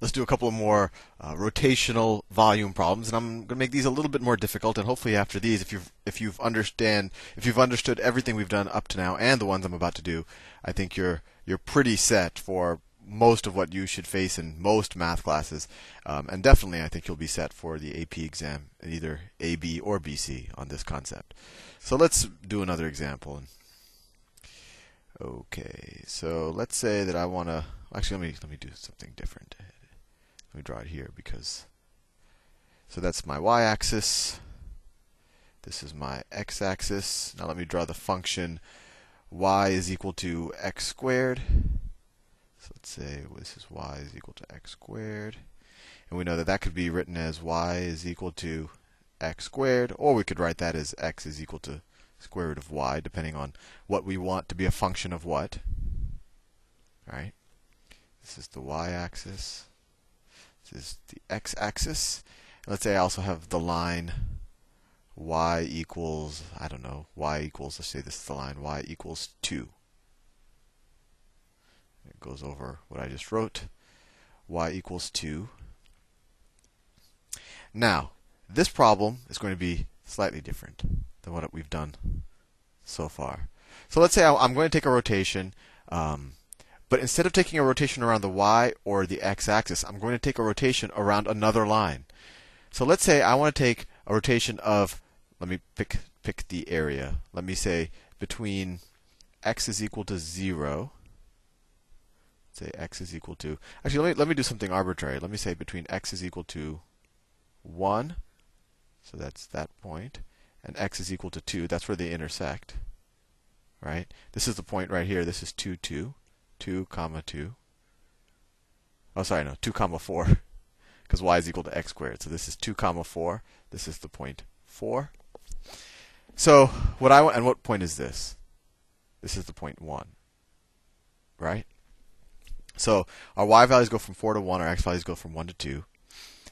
let's do a couple of more uh, rotational volume problems, and I'm going to make these a little bit more difficult. And hopefully, after these, if you've if you've understand if you've understood everything we've done up to now and the ones I'm about to do, I think you're you're pretty set for most of what you should face in most math classes, um, and definitely I think you'll be set for the AP exam in either AB or BC on this concept. So let's do another example. Okay, so let's say that I want to actually let me let me do something different. Let me draw it here because so that's my y-axis. This is my x-axis. Now let me draw the function y is equal to x squared. So let's say this is y is equal to x squared. And we know that that could be written as y is equal to x squared, or we could write that as x is equal to square root of y, depending on what we want to be a function of what. Right? This is the y-axis. This is the x-axis. Let's say I also have the line y equals, I don't know, y equals, let's say this is the line y equals 2. It goes over what I just wrote. y equals 2. Now, this problem is going to be slightly different than what we've done so far. So let's say I'm going to take a rotation, um, but instead of taking a rotation around the y or the x-axis, I'm going to take a rotation around another line. So let's say I want to take a rotation of, let me pick pick the area. Let me say between x is equal to zero. Say x is equal to. Actually, let me let me do something arbitrary. Let me say between x is equal to one. So that's that point and x is equal to 2, that's where they intersect. Right? This is the point right here. This is 2, 2. 2, comma 2. Oh, sorry, no, 2, comma 4. Because y is equal to x squared. So this is 2, comma 4. This is the point 4. So what I want, and what point is this? This is the point 1. Right? So our y values go from 4 to 1, our x values go from 1 to 2.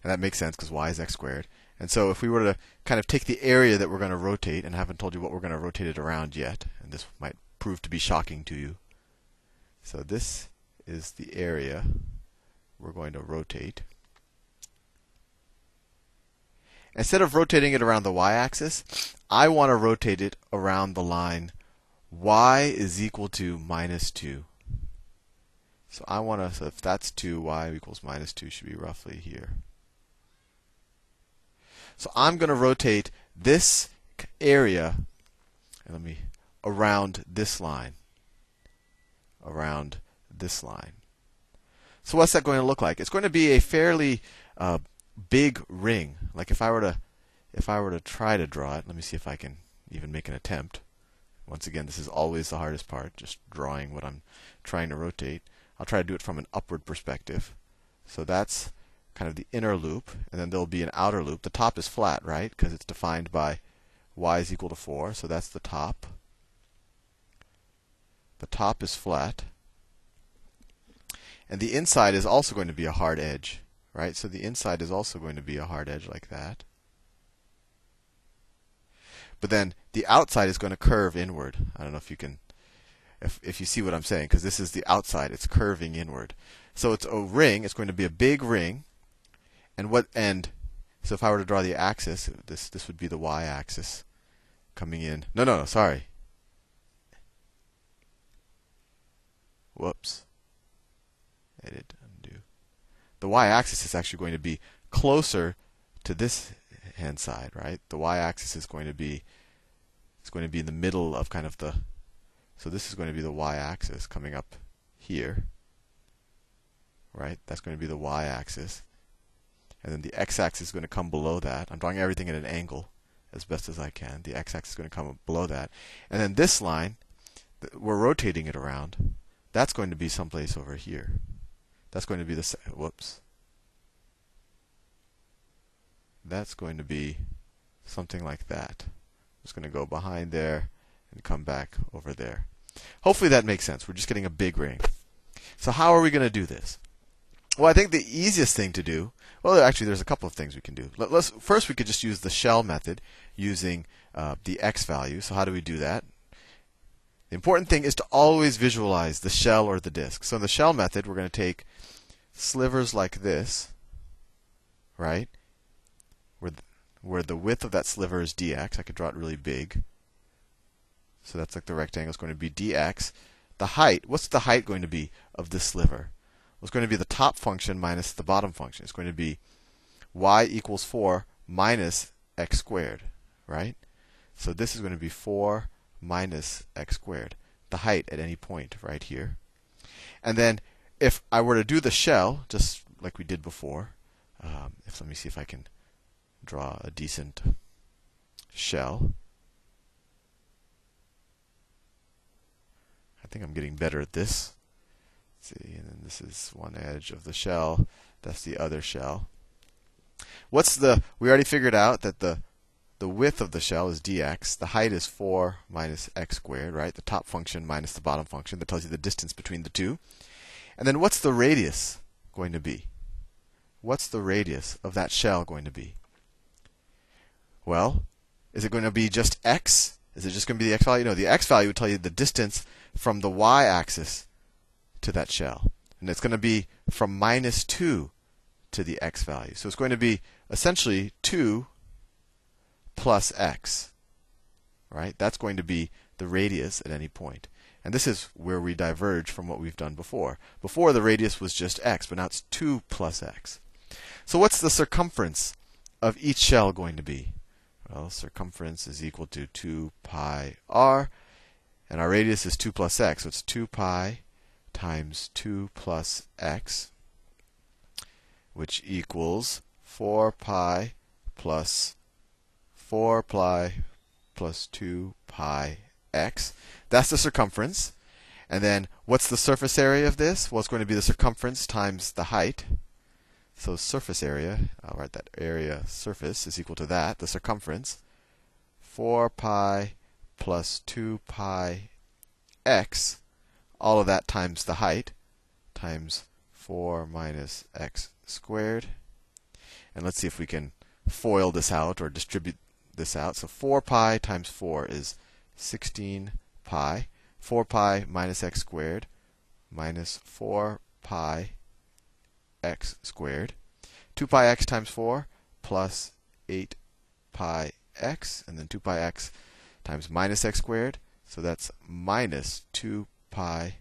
And that makes sense because y is x squared. And so if we were to kind of take the area that we're going to rotate, and I haven't told you what we're going to rotate it around yet, and this might prove to be shocking to you. So this is the area we're going to rotate. Instead of rotating it around the y-axis, I want to rotate it around the line y is equal to minus 2. So I want to, so if that's 2, y equals minus 2 should be roughly here. So I'm going to rotate this area, let me, around this line. Around this line. So what's that going to look like? It's going to be a fairly uh, big ring. Like if I were to, if I were to try to draw it, let me see if I can even make an attempt. Once again, this is always the hardest part, just drawing what I'm trying to rotate. I'll try to do it from an upward perspective. So that's kind of the inner loop, and then there'll be an outer loop. The top is flat, right? Because it's defined by y is equal to 4, so that's the top. The top is flat. And the inside is also going to be a hard edge, right? So the inside is also going to be a hard edge like that. But then the outside is going to curve inward. I don't know if you can if if you see what I'm saying because this is the outside, it's curving inward. So it's a ring, it's going to be a big ring and what and so if I were to draw the axis, this this would be the y-axis coming in. No, no, no, sorry. Whoops. Edit, undo. The y-axis is actually going to be closer to this hand side, right? The y-axis is going to be it's going to be in the middle of kind of the so this is going to be the y-axis coming up here. Right? That's going to be the y-axis and then the x-axis is going to come below that. I'm drawing everything at an angle as best as I can. The x-axis is going to come below that, and then this line, we're rotating it around. That's going to be someplace over here. That's going to be the whoops. That's going to be something like that. I'm just going to go behind there and come back over there. Hopefully that makes sense. We're just getting a big ring. So how are we going to do this? Well, I think the easiest thing to do, well, actually, there's a couple of things we can do. Let, us first we could just use the shell method using uh, the x value. So how do we do that? Important thing is to always visualize the shell or the disk. So in the shell method, we're going to take slivers like this, right? Where the, where the width of that sliver is dx, I could draw it really big. So that's like the rectangle is going to be dx. The height, what's the height going to be of this sliver? Well, it's going to be the top function minus the bottom function. It's going to be y equals 4 minus x squared, right? So this is going to be 4 minus x squared, the height at any point right here. And then if I were to do the shell, just like we did before, um, if let me see if I can draw a decent shell. I think I'm getting better at this. Let's see, and then this is one edge of the shell. That's the other shell. What's the? We already figured out that the the width of the shell is dx. The height is 4 minus x squared, right? The top function minus the bottom function. That tells you the distance between the two. And then what's the radius going to be? What's the radius of that shell going to be? Well, is it going to be just x? Is it just going to be the x value? No, the x value would tell you the distance from the y axis to that shell. And it's going to be from minus 2 to the x value. So it's going to be essentially 2 plus x. Right? That's going to be the radius at any point. And this is where we diverge from what we've done before. Before the radius was just x, but now it's 2 plus x. So what's the circumference of each shell going to be? Well, circumference is equal to 2 pi r, and our radius is 2 plus x. So it's 2 pi times 2 plus x, which equals 4 pi plus 4 pi plus 2 pi x. That's the circumference. And then what's the surface area of this? Well, it's going to be the circumference times the height. So surface area, I'll write that area surface is equal to that, the circumference. 4 pi plus 2 pi x, all of that times the height, times 4 minus x squared. And let's see if we can FOIL this out or distribute this out. So 4 pi times 4 is 16 pi. 4 pi minus x squared minus 4 pi x squared. 2 pi x times 4 plus 8 pi x, and then 2 pi x times minus x squared. So that's minus 2 pi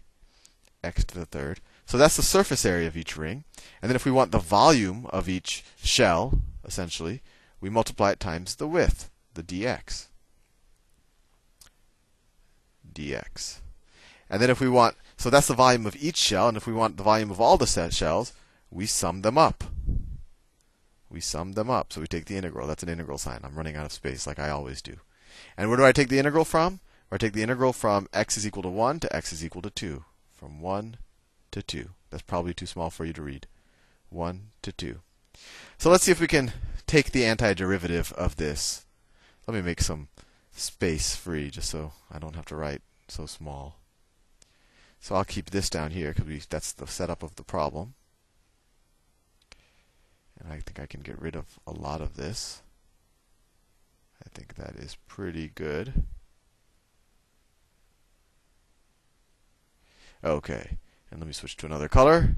x to the third. So that's the surface area of each ring. And then if we want the volume of each shell, essentially, we multiply it times the width, the dx dx. And then if we want, so that's the volume of each shell, and if we want the volume of all the set shells, we sum them up. We sum them up. So we take the integral. That's an integral sign. I'm running out of space like I always do. And where do I take the integral from? Where I take the integral from x is equal to 1 to x is equal to 2. From 1 to 2. That's probably too small for you to read. 1 to 2. So let's see if we can take the antiderivative of this. Let me make some space free just so I don't have to write so small. So I'll keep this down here because that's the setup of the problem. And I think I can get rid of a lot of this. I think that is pretty good. Okay, and let me switch to another color.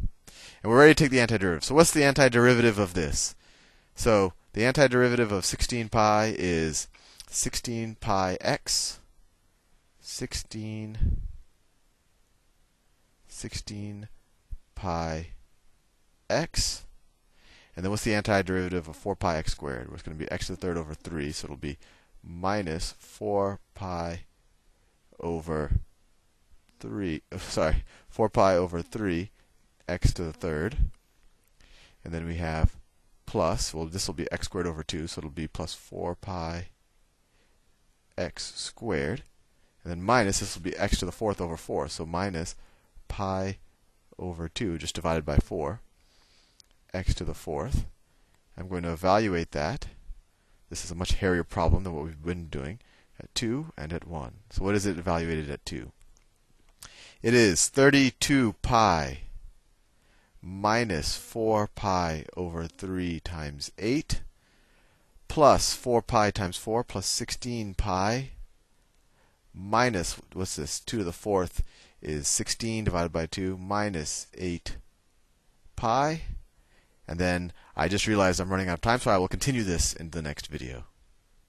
And we're ready to take the antiderivative. So what's the antiderivative of this? So the antiderivative of 16 pi is 16 pi x, 16, 16 pi x. And then what's the antiderivative of 4 pi x squared? Well, it's going to be x to the third over 3, so it'll be minus 4 pi over 3, sorry, 4 pi over 3 x to the third. And then we have plus, well, this will be x squared over 2, so it'll be plus 4 pi x squared. And then minus, this will be x to the fourth over 4. So minus pi over 2, just divided by 4, x to the fourth. I'm going to evaluate that. This is a much hairier problem than what we've been doing at 2 and at 1. So what is it evaluated at 2? It is 32 pi minus 4 pi over 3 times 8 plus 4 pi times 4 plus 16 pi minus, what's this? 2 to the fourth is 16 divided by 2 minus 8 pi. And then I just realized I'm running out of time, so I will continue this in the next video.